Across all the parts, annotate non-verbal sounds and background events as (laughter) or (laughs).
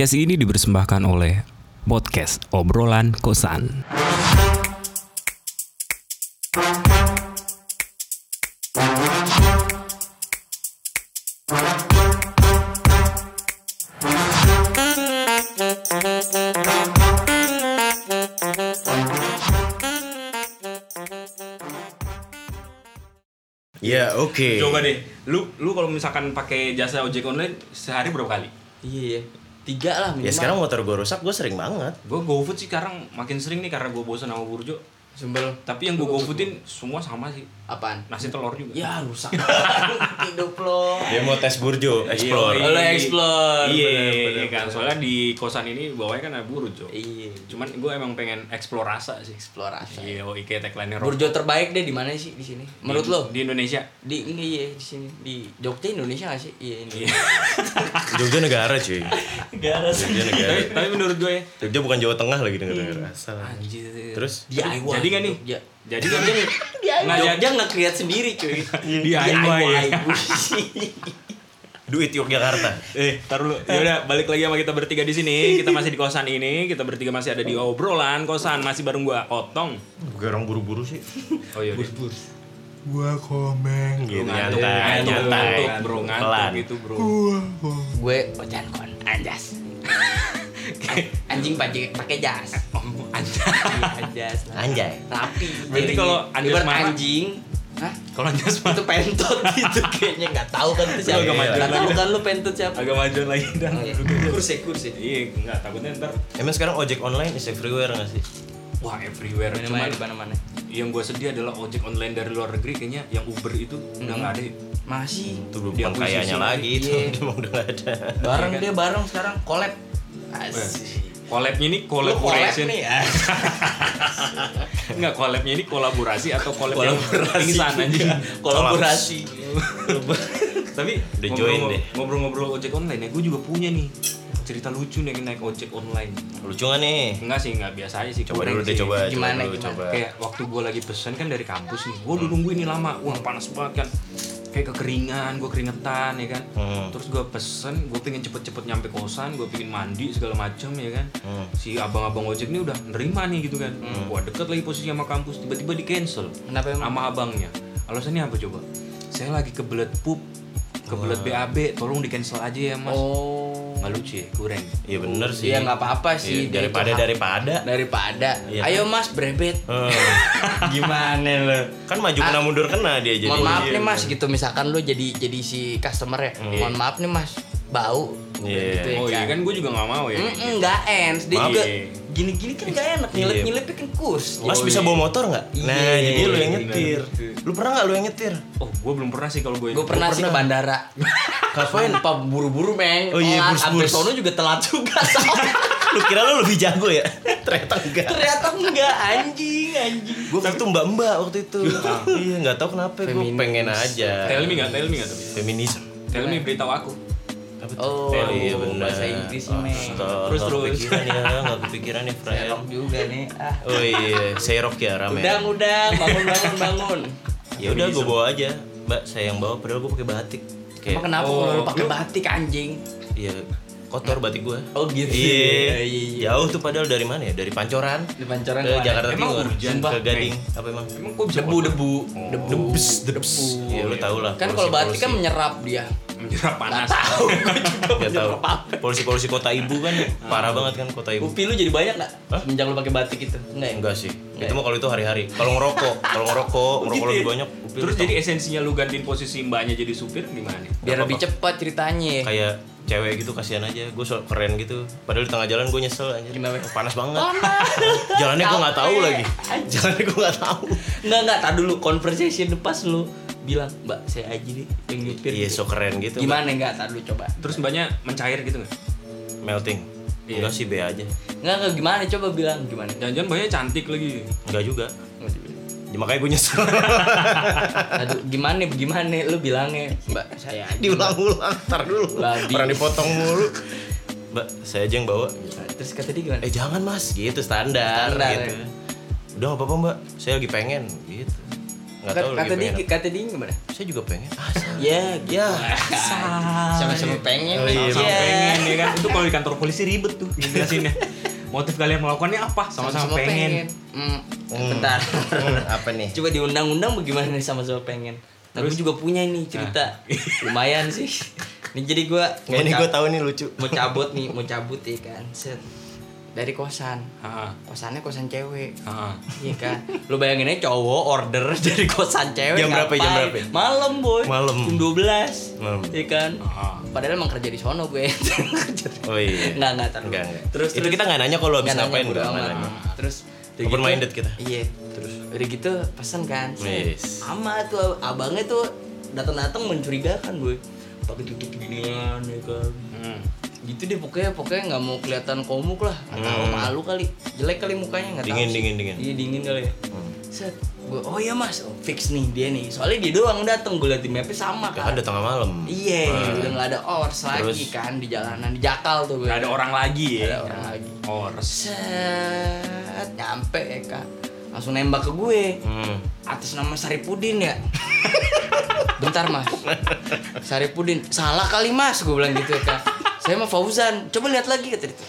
Podcast ini dipersembahkan oleh Podcast Obrolan Kosan. Ya oke. Coba deh, lu lu kalau misalkan pakai jasa ojek online sehari berapa kali? Iya, tiga lah minimal. Ya sekarang motor gue rusak, gue sering banget. Gue GoFood sih sekarang makin sering nih karena gue bosan sama Burjo. Sembel. Tapi yang gue GoFoodin semua sama sih. Apaan? Nasi telur juga. Ya rusak (laughs) hidup lo. Dia mau tes burjo, explore. Iya, lo explore. Iya, Bener, bener, kan. Soalnya di kosan ini bawahnya kan ada Burjo. Iya. Cuman gue emang pengen explore rasa sih. Eksplorasi. Iya, oh, kayak tagline Burjo terbaik deh di mana sih di sini? Menurut lo? Di Indonesia. Di ini iya di sini di Jogja Indonesia gak sih? Iya ini. Iya. (laughs) (laughs) Jogja negara cuy. Jogja negara. tapi, tapi menurut gue ya, Jogja bukan Jawa Tengah lagi negara. Asal. anjir. Terus DIY. Jadi nggak nih? Jogja. Jadi kan dia Nggak Jogja jadi nggak create sendiri cuy. (laughs) DIY ya. (laughs) (laughs) duit Yogyakarta. Eh, taruh dulu. Ya udah, balik lagi sama kita bertiga di sini. Kita masih di kosan ini. Kita bertiga masih ada di obrolan kosan. Masih bareng gua Otong. Gue orang buru-buru sih. Oh iya. Bur. Gua komeng gitu Ngantuk, nyantai, ngantuk, nyantai. ngantuk, bro, ngantuk gitu, bro. Gue ojan kon anjas. Anjing pakai pakai jas. Oh, anjay. Anjas. Anjay. Rapi. Berarti Jadi, kalau anjas anjing, Hah? Kalau anjas mah itu pentot (laughs) gitu kayaknya nggak tahu kan itu siapa agak maju nggak lagi. kan lu pentot siapa agak maju lagi dan Oh, iya. kursi kursi Iya, enggak takutnya ntar Emang sekarang ojek online is everywhere gak sih? wah everywhere. mana di mana mana yang gue sedih adalah ojek online dari luar negeri kayaknya yang Uber itu udah nggak ada. masih Itu belum kayaknya lagi. lagi itu. Iya. (laughs) Emang udah ada. bareng kan? dia bareng sekarang collab asik Collabnya ini lu collab collaboration. nih ya (laughs) Enggak, collabnya ini kolaborasi atau collab yang Kolaborasi. pingsan anjing. kolaborasi (laughs) Tapi Udah join ngobrol- deh. Ngobrol-ngobrol ojek online ya, gue juga punya nih cerita lucu nih naik ojek online. Lucu gak nih? Enggak sih, enggak biasa aja sih. Coba dulu deh coba. coba Gimana, dulu, gimana? coba. Kayak waktu gue lagi pesen kan dari kampus nih, gue udah nungguin nih lama, wah panas banget kan. Kayak kekeringan, gue keringetan ya kan. Hmm. Terus gue pesen, gue pengen cepet-cepet nyampe kosan, gue pengen mandi segala macam ya kan. Hmm. Si abang-abang ojek ini udah nerima nih gitu kan. Wah deket lagi posisi sama kampus, tiba-tiba di cancel kenapa emang sama abangnya. Alasannya apa coba? Saya lagi kebelet pup, kebelet BAB, tolong di cancel aja ya mas. oh Nggak lucu ya, kurang. Iya bener sih. Iya nggak apa-apa sih Iya, dia daripada daripada. daripada Iya. ayo mas brebet Hmm. (laughs) gimana lo kan maju kena mundur kena dia jadi. mohon maaf Iya. nih mas gitu misalkan lu jadi jadi si customer ya mohon maaf nih mas bau Iya. gitu ya Oh iya kan. kan gue juga nggak mau ya. Mm-mm, nggak ens dia Maaf. juga Iya. gini-gini kan gak enak nyelip nyelip kan kurs Mas Oh, bisa iya. bawa motor nggak? Nah, Iya, jadi lu yang bener. nyetir. Lu pernah nggak lu yang nyetir? Oh, gue belum pernah sih kalau gue. gue pernah sih ke bandara (laughs) Kapan? apa buru-buru meng Oh iya, burs-burs. sampai sono juga telat juga (laughs) lu kira lu lebih jago ya? (laughs) Ternyata enggak. ternyata enggak anjing anjing Gue waktu itu mbak-mbak waktu itu. iya, nggak tahu kenapa gue pengen aja. Tell me nggak, tell me nggak tapi. Feminisme. Tell me beritahu aku. Tuh? Oh, iya benar. bahasa Inggrisnya. Astaga, Terus, terus. kepikiran ya, nggak kepikiran nih, friend. Serok juga nih ah Oh iya, Seirok ya rame. udang udang bangun bangun bangun Ya udah gue bawa aja. Mbak, saya yang bawa padahal gue pakai batik. Emang Kayak kenapa Oh, lu pakai batik anjing iya kotor batik gue. oh gitu Iya, iya jauh tuh padahal dari mana ya? Dari Pancoran di pancoran ke? Jakarta Emang Timur, hujan, ke? Gading. Apa emang? Emang kok bisa debu debu debu Debes, debes. Iya, lu tau lah. kan kalau batik kan menyerap dia menyerap panas? tahu gue juga Gak tahu. menyerap Polusi-polusi kota ibu kan parah banget kan kota ibu. Upi lu jadi banyak nggak? Hah? Semenjak lu pakai batik itu? Enggak ya? Enggak sih. Enggak Itu mah kalau itu hari-hari. Kalau ngerokok, (laughs) kalau ngerokok, ngerokok Gitu lebih ya? banyak. upil Terus jadi esensinya lu gantiin posisi mbaknya jadi supir gimana? Biar Apa-apa. lebih cepat ceritanya. kayak cewek gitu kasihan aja gue so keren gitu padahal di tengah jalan gue nyesel aja Kenapa? panas banget (laughs) jalannya gue nggak tahu Capek. lagi jalannya gue nggak tahu Enggak enggak, tadi dulu conversation pas lu bilang, "Mbak, saya aja nih yang nyupir." iya so keren gitu Gimana enggak? Tadi dulu coba. Terus mbaknya mencair gitu nggak? melting Iya. enggak sih B aja Enggak enggak gimana coba bilang gimana? Jangan-jangan mbaknya cantik lagi. enggak juga ya, makanya gue nyesel (laughs) Aduh, gimana gimana lu bilangnya, "Mbak, saya aja." diulang-ulang ntar dulu Babi. orang dipotong mulu mbak saya aja yang bawa Terus kata dia gimana? eh jangan mas gitu standar, Standar, gitu ya. udah apa-apa mbak saya lagi pengen gitu Kata, tahu kata dia, pengen kata dia gimana? Saya juga pengen. Ah, Ya, ya. sama-sama pengen. Oh, iya, Sama Iya. pengen ya kan. Itu kalau di kantor polisi ribet tuh jelasinnya. Motif kalian melakukannya apa? Sama-sama pengen. Hmm, Hmm. Bentar. Hmm, apa nih? Coba di undang-undang bagaimana nih sama-sama pengen. Nah, gue juga punya nih cerita. (laughs) Lumayan sih. Nih jadi gua Nggak, ini gue tahu nih lucu. mau cabut nih, mau cabut ya kan. Set. Dari kosan. Heeh. Kosannya kosan cewek. Heeh. Iya kan. Lu bayangin aja cowok order (laughs) dari kosan cewek. Jam berapa, jam berapa? Malam, boy. Malam. Jam 12. Malam. Iya kan. Heeh. Padahal emang kerja di sono gue. (laughs) Oh iya. Taruh. Enggak, enggak. Terus itu terus- kita nggak nanya kalau habis Nggak ngapain nanya. Terus udah Open minded kita. Iya. Terus udah gitu pesan kan. Yes. Sama tuh abangnya tuh datang-datang mencurigakan gue. Pakai tutup ginian ya kan. Hmm. Gitu deh pokoknya pokoknya nggak mau kelihatan komuk lah. Nggak tahu Hmm. malu kali. Jelek kali mukanya nggak tahu. Dingin, sih. dingin, dingin. Iya dingin kali ya. Hmm. Set. Gue, oh iya mas, oh, fix nih dia nih. Soalnya dia doang dateng, gue liat di mapnya sama Ya kan udah tengah malam. Iya, Nah. udah nggak ada ors lagi Terus? kan di jalanan, di jakal tuh gue. Nggak ada orang lagi ya. Nggak ada orang lagi. Oh, res. Set, nyampe ya kak Langsung nembak ke gue Hmm. Atas nama Saripudin ya (laughs) Bentar mas Saripudin Salah kali mas Gue bilang gitu ya kak Saya mah Fauzan Coba lihat lagi kata itu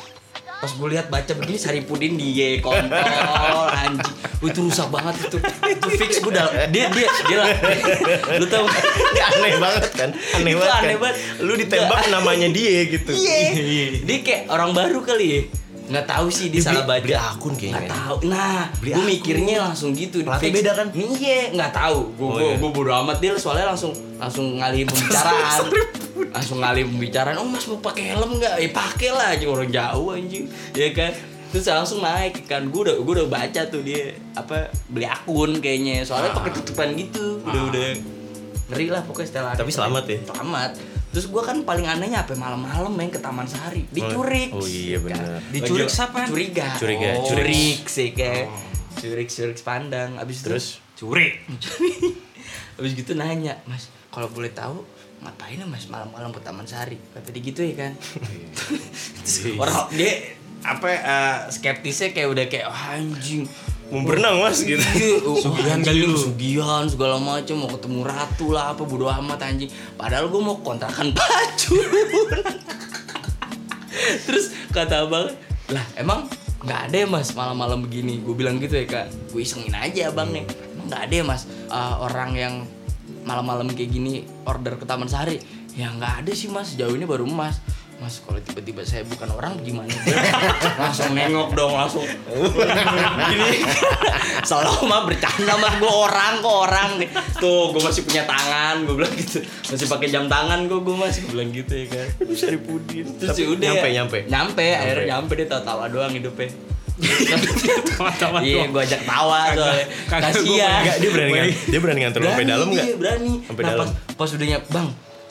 Pas gue lihat baca begini Saripudin dia kontol anjing itu rusak banget itu itu fix gue udah dia dia dia lah lu tau Ini aneh banget kan? Aneh banget. aneh kan? banget. Lu ditembak namanya dia gitu. iya dia kayak orang baru kali ya nggak tahu sih dia Dia salah baca. beli akun kayaknya. nggak tahu. Nah Beli gue akun. mikirnya langsung gitu Pelatih beda kan? iya nggak tahu. Gue Oh, gue iya. gue bodo amat dia soalnya langsung langsung ngalihin (laughs) pembicaraan. Langsung ngalihin pembicaraan. Oh mas mau pakai helm nggak? Eh pakai lah anjing. Orang jauh anjing. Ya kan? Terus langsung naik kan. Gue udah gue udah baca tuh dia apa beli akun kayaknya. Soalnya Ah. pakai tutupan gitu. Udah udah. Ngeri lah pokoknya setelah Tapi selamat ya? selamat terus gue kan paling anehnya apa malam-malam main ke Taman Sari. Dicurik. Oh iya benar. Dicurik siapa? curiga. Curiga, oh. curik. curik sih kayak curik curik pandang abis Terus? Curik. itu (laughs) abis gitu nanya mas kalau boleh tahu ngapain ya mas malam-malam ke Taman Sari? Kata dia gitu ya kan. (laughs) Terus orang dia apa eh, skeptisnya kayak udah kayak "Wah, anjing mau berenang mas gitu. Iya, oh, Sugihan kali lu. Sugihan segala macem mau ketemu ratu lah apa bodo amat anjing. Padahal gue mau kontrakan (laughs) baju. Terus kata abang, lah emang nggak ada ya mas malam-malam begini. Gue bilang gitu ya kak. Gue isengin aja abangnya. Emang nggak ada ya mas eh, orang yang malam-malam kayak gini order ke Taman Sari. Ya nggak ada sih mas. Jauh ini baru mas. Mas kalau tiba-tiba saya bukan orang gimana? (laughs) langsung nengok dong langsung. Gini. (laughs) Selalu mah bercanda mas gue orang kok orang nih. Tuh gue masih punya tangan gue bilang gitu. Masih pakai jam tangan gue gue masih Gua bilang gitu ya kan. Aduh Saripudin. Terus Tapi ya udah nyampe ya. nyampe. Nyampe akhirnya nyampe dia tawa-tawa doang hidupnya. Tawa-tawa Iya, gue ajak tawa soalnya. Kasihan. Enggak dia berani (laughs) dia berani nganter sampai dalam enggak? Iya, berani. Sampai nah, dalam. Pas, pas udah nyampe, Bang,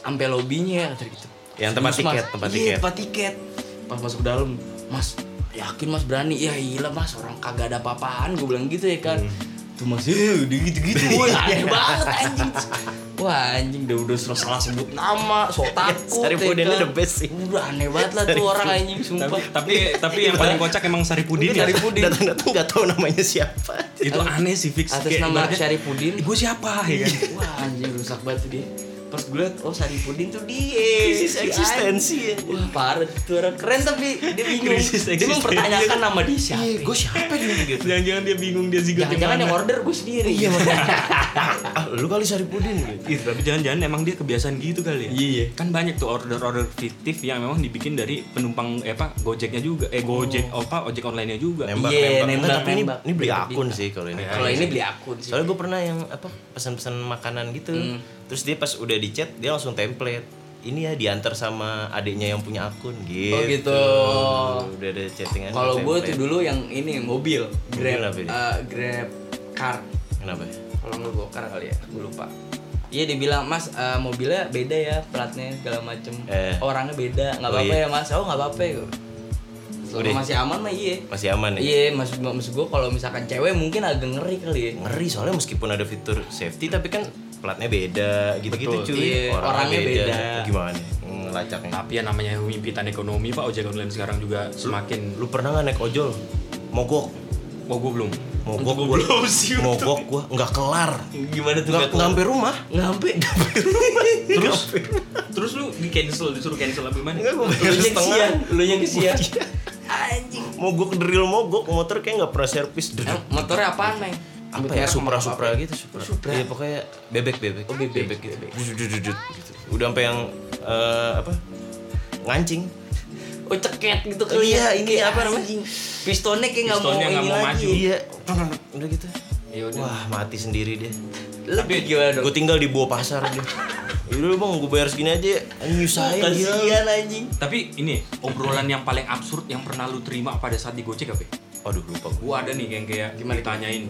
sampai lobbynya ya kata gitu. Yang tempat Serius, Mas. tiket, tempat Iya, tiket. tempat tiket. Pas masuk dalam, Mas, yakin Mas berani? Ya iya Mas, orang kagak ada apa-apaan, gue bilang gitu ya kan. Hmm. Tuh Mas, eh, udah gitu-gitu. Wah, (laughs) aneh banget anjing. Wah, anjing udah udah salah, salah sebut nama, so (laughs) takut. Saripudin ya ini the best sih. Udah aneh banget lah tuh orang anjing, sumpah. Tapi tapi tapi yang paling kocak emang Saripudin ya. Saripudin. Datang-datang nggak tahu namanya siapa. Itu aneh sih fix. Atas nama Syarifudin. Ibu siapa ya kan? Wah anjing rusak banget dia. Pas gue liat, oh Saripudin tuh dia. Krisis Si eksistensi ya. Wah parah tuh orang keren tapi dia bingung. Krisis Dia mempertanyakan nama dia siapa. Eh, gue siapa dia gitu. Jangan-jangan dia bingung dia zigot di Jangan-jangan yang order gue sendiri. Iya (laughs) Ah, lu kali Saripudin gitu. Ih, tapi jangan-jangan emang dia kebiasaan gitu kali ya. Iya. Kan banyak tuh order-order fiktif yang memang dibikin dari penumpang eh apa Gojeknya juga. Eh Gojek apa ojek online-nya juga. Nembak, Iya, nembak. nembak, tapi ini, nembak. ini beli Nembak, akun nembak. sih kalau ini. Kalau ini beli akun sih. Soalnya gue pernah yang apa pesan-pesan makanan gitu. Hmm. Terus dia pas udah di chat dia langsung template. Ini ya diantar sama adiknya yang punya akun gitu. Oh, gitu. Udah ada chattingan. Kalau gue tuh dulu yang ini mobil, Grab, ini? eh, Grab car. Kenapa? Kalau nggak gokar kali ya, gue lupa. Iya dia bilang mas eh, mobilnya beda ya platnya segala macem Eh. orangnya beda nggak Oh, apa-apa iya. ya mas oh nggak apa-apa ya Selama Udah. masih aman mah iya Masih aman ya? iya maksud maksud gue kalau misalkan cewek mungkin agak ngeri kali ya Ngeri soalnya meskipun ada fitur safety tapi kan platnya beda gitu-gitu cuy. Iya, orangnya beda. Gimana? Ngelacaknya. Tapi ya namanya pimpinan ekonomi Pak ojek online sekarang juga semakin Lu pernah nggak naik ojol? Mogok. Oh gue belum. mogok gua mogok gua nggak kelar Gimana tuh nggak nggak sampai rumah Nggak sampai. Terus terus lu di cancel disuruh cancel apa gimana? Lu bayar yang setengah kesian, lu yang kesian. Anjing. mogok drill mogok motor kayak nggak pernah servis motornya apaan, Neng? Apa Sebut ya supra supra apa? gitu supra, Supra. Iya, pokoknya bebek bebek Oh, bebek, gitu bebek. Gitu udah sampai yang eh, apa ngancing Oh ceket gitu kali Iya, ya. ini Kayak apa namanya? anjing. Pistonnya kayak nggak mau ini mau lagi. maju. iya udah gitu Ya udah. wah mati sendiri dia Lu gimana dong? gue tinggal di bawah pasar dia (laughs) Yaudah bang, gue bayar segini aja Nyusahin dia Kasihan anjing. Tapi ini obrolan yang paling absurd yang pernah lu terima pada saat di Gojek apa? ya? Aduh lupa gue Gua ada nih yang kayak Gimana, ditanyain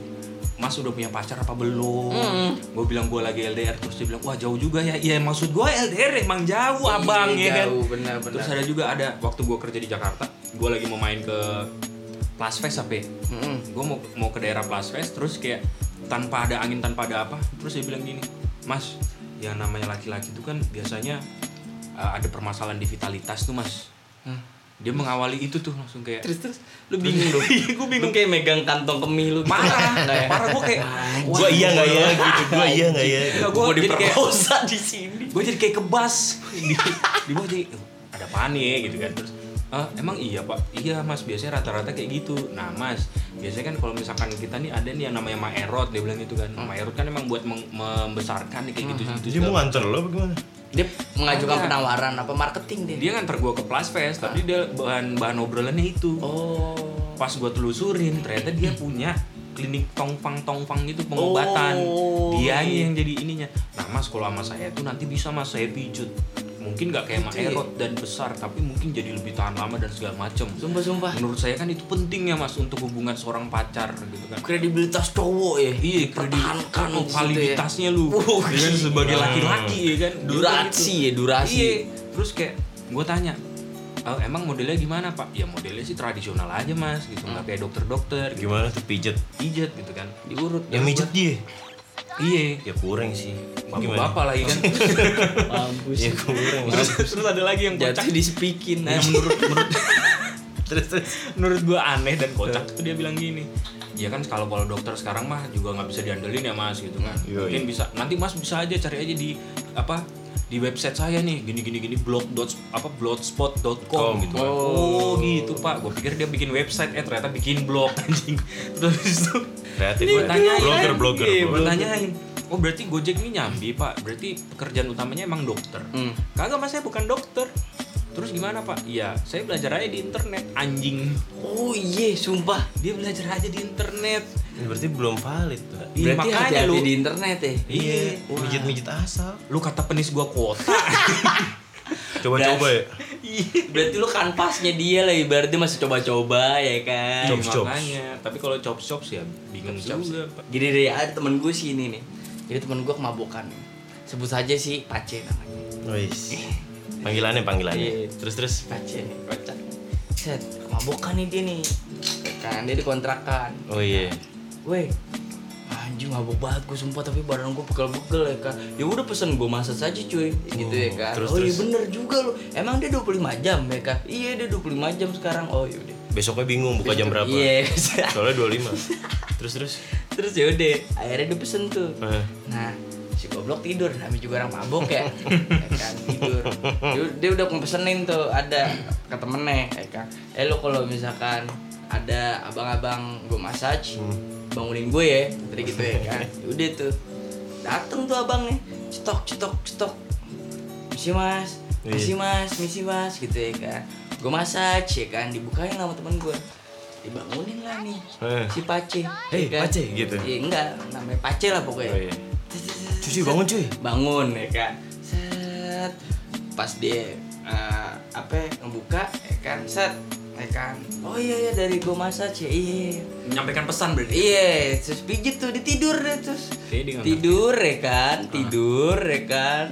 Mas udah punya pacar apa belum? Mm. Gue bilang gue lagi LDR terus dia bilang wah jauh juga ya. Iya maksud gue LDR emang jauh abang Iya, ya kan. jauh, benar, benar. Terus ada juga ada waktu gue kerja di Jakarta, gue lagi mau main ke Plus Fest apa? Mm-mm. Gue mau mau ke daerah Plus Fest terus kayak tanpa ada angin tanpa ada apa, terus dia bilang gini, Mas, yang namanya laki-laki itu kan biasanya uh, ada permasalahan di vitalitas tuh mas. Hah? Dia mengawali itu tuh langsung kayak Terus terus lu bingung (laughs) dong. Iya, gua bingung. Lu kayak megang kantong kemih lu. gitu. parah, Nggak ya? parah gue kayak Gue iya gak ya gitu Gue iya gak ya gue jadi kayak diperkosa di sini. gue jadi kayak kebas di, di bawah jadi "Oh, ada panik gitu kan terus "Ah, emang iya pak iya mas biasanya rata-rata kayak gitu nah mas biasanya kan kalau misalkan kita nih ada nih yang namanya maerot dia bilang gitu kan maerot kan emang buat membesarkan nih kayak gitu gitu Dia mau nganter lo apa gimana? Dia mengajukan Enggak. penawaran apa marketing dia. dia nganter gue ke Plus Fest tapi dia bahan bahan obrolannya itu Oh. pas gue telusurin ternyata dia punya klinik tongfang tongfang itu pengobatan Oh, dia yang jadi ininya nah mas kalau sama saya tuh nanti bisa mas saya pijut mungkin nggak kayak Gitu ya? maerot dan besar tapi mungkin jadi lebih tahan lama dan segala macem Sumpah sumpah. menurut saya kan itu penting ya mas untuk hubungan seorang pacar gitu kan Kredibilitas cowok ya. iya oh, situ ya. validitasnya lu Uh, dengan sebagai laki-laki ya kan Durasi ya, durasi. iya terus kayak gue tanya "Eh, emang modelnya gimana pak ya modelnya sih tradisional aja mas gitu Hmm. nggak kayak dokter-dokter gitu Gimana tuh pijet? pijet gitu kan Diurut. Yang mijet dia? Iya. Ya kurang sih. Bapak bapak lagi kan? Mampus. Ya kurang. Terus terus ada lagi yang kocak. Jatuh disepikin. nah, yang menurut menurut (laughs) Terus terus. menurut gua aneh dan kocak itu dia bilang gini. Ya kan kalau kalau dokter sekarang mah juga nggak bisa diandelin ya mas gitu kan. Yoi. mungkin bisa nanti mas bisa aja cari aja di apa di website saya nih gini gini gini blog dot apa blogspot.com Com. gitu kan. oh. Gitu pak. Gue pikir dia bikin website eh ternyata bikin blog (laughs) anjing. Terus itu Kreatif gue tanyain. Blogger blogger Iya, gue tanyain. Oh berarti gojek ini nyambi pak. Berarti pekerjaan utamanya emang dokter. Hmm. kagak mas saya bukan dokter. Terus gimana pak? Iya saya belajar aja di internet anjing. Oh iya, sumpah. dia belajar aja di internet Berarti belum valid tuh Iya, Berarti makanya hati-hati lu di internet ya. iya Mijet mijet asal lu kata penis gua kuota (laughs) Coba-coba ya (laughs) Berarti lu kanvasnya dia lah ibaratnya masih coba-coba ya kan. Chops, chops. makanya tapi kalau chop chops ya bingung juga pak Gini deh, ada temen gue sih ini nih. Jadi temen gue kemabukan. Sebut saja si Pace namanya. Wis Panggilannya panggilannya Iya. Terus terus Pace nih, kocak. Set, kemabukan nih dia nih. Ya kan, dia dikontrakan. Oh iya Weh, anjing mabuk banget gue sumpah tapi badan gue pegel-pegel ya kan ya udah pesen gue masak saja cuy. Gitu ya kan terus, oh iya bener juga lo emang dia 25 jam ya kan iya dia 25 jam sekarang. Oh yaudah Besoknya bingung buka jam berapa. Iya Soalnya 25 Terus terus? Terus ya udah akhirnya dia pesen tuh. Eh. nah si goblok tidur namanya juga orang mabok ya, (laughs) ya kan tidur. Dia, dia udah pesenin tuh ada ke temennya ya kan. Eh lo kalau misalkan ada abang-abang gue massage bangunin gue ya tadi gitu ya kan. Ya udah tuh. Dateng tuh abangnya. Cetok cetok cetok. Misi mas. Misi mas. Misi mas. Gitu ya kan. Gue massage ya kan dibukain sama temen gue. Dibangunin lah nih Eh. si Pace. Hei, ya kan? Pace, gitu? Iya enggak namanya Pace lah pokoknya. Oh iya. Cuci bangun cuy. bangun ya kan. Set. Pas dia eh, apa ya, ngebuka ya kan. Set. ya kan? Oh iya iya dari gue massage ya iya menyampaikan pesan berarti? Iya terus pijit tuh dia tidur deh terus. Tidur ya kan? Tidur ya kan?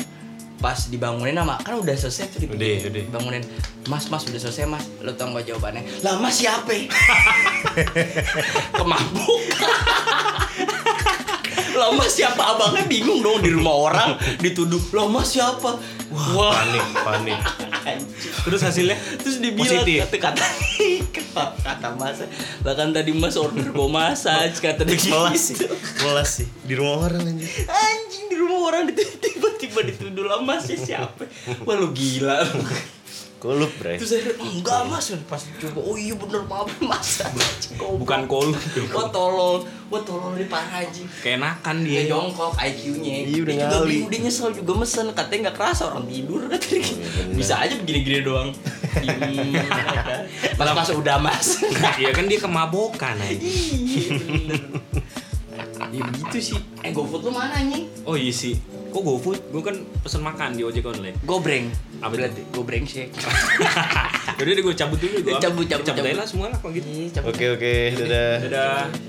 Pas dibangunin sama kan udah selesai tuh dipijit Udah, udah. bangunin. Mas mas udah selesai mas. Lo tau gak jawabannya? Lah mas siapa? (laughs) Kemabuk (laughs) lah mas siapa abangnya bingung dong di rumah orang dituduh lah mas siapa wah Panik panik Terus hasilnya Terus dibilang Positif. kata (laughs) kata kata, mas lah kan tadi mas order bawa massage kata dia Melas sih, gitu. melas sih. Di rumah orang anjir. anjing di rumah orang (laughs) tiba-tiba dituduh lah masnya siapa wah lu gila. Kolup, bre. terus saya enggak mas. Pas coba oh iya bener maaf mas. Bukan kol wah tolol. Wah tolol nih parah anjing. Keenakan dia dia. jongkok IQ-nya Iya, udah dia juga ngali. bingung dia nyesel juga mesen. Katanya nggak kerasa orang tidur. Katanya bisa aja begini-gini doang. Diem, mas mas udah mas. (laughs) Iya kan dia kemabokan aja. Iya, bener. ya begitu sih. Eh GoFood lu mana anjing? Oh iya sih. Kok GoFood? Gue kan pesen makan di ojek online. gobreng Apa itu? berarti gobreng sih Yaudah deh gue cabut dulu gue. Cabut, cabut, cabut. aja cabut. lah semua lah kalau gitu. Iya. Oke, oke. Dadah. Dadah.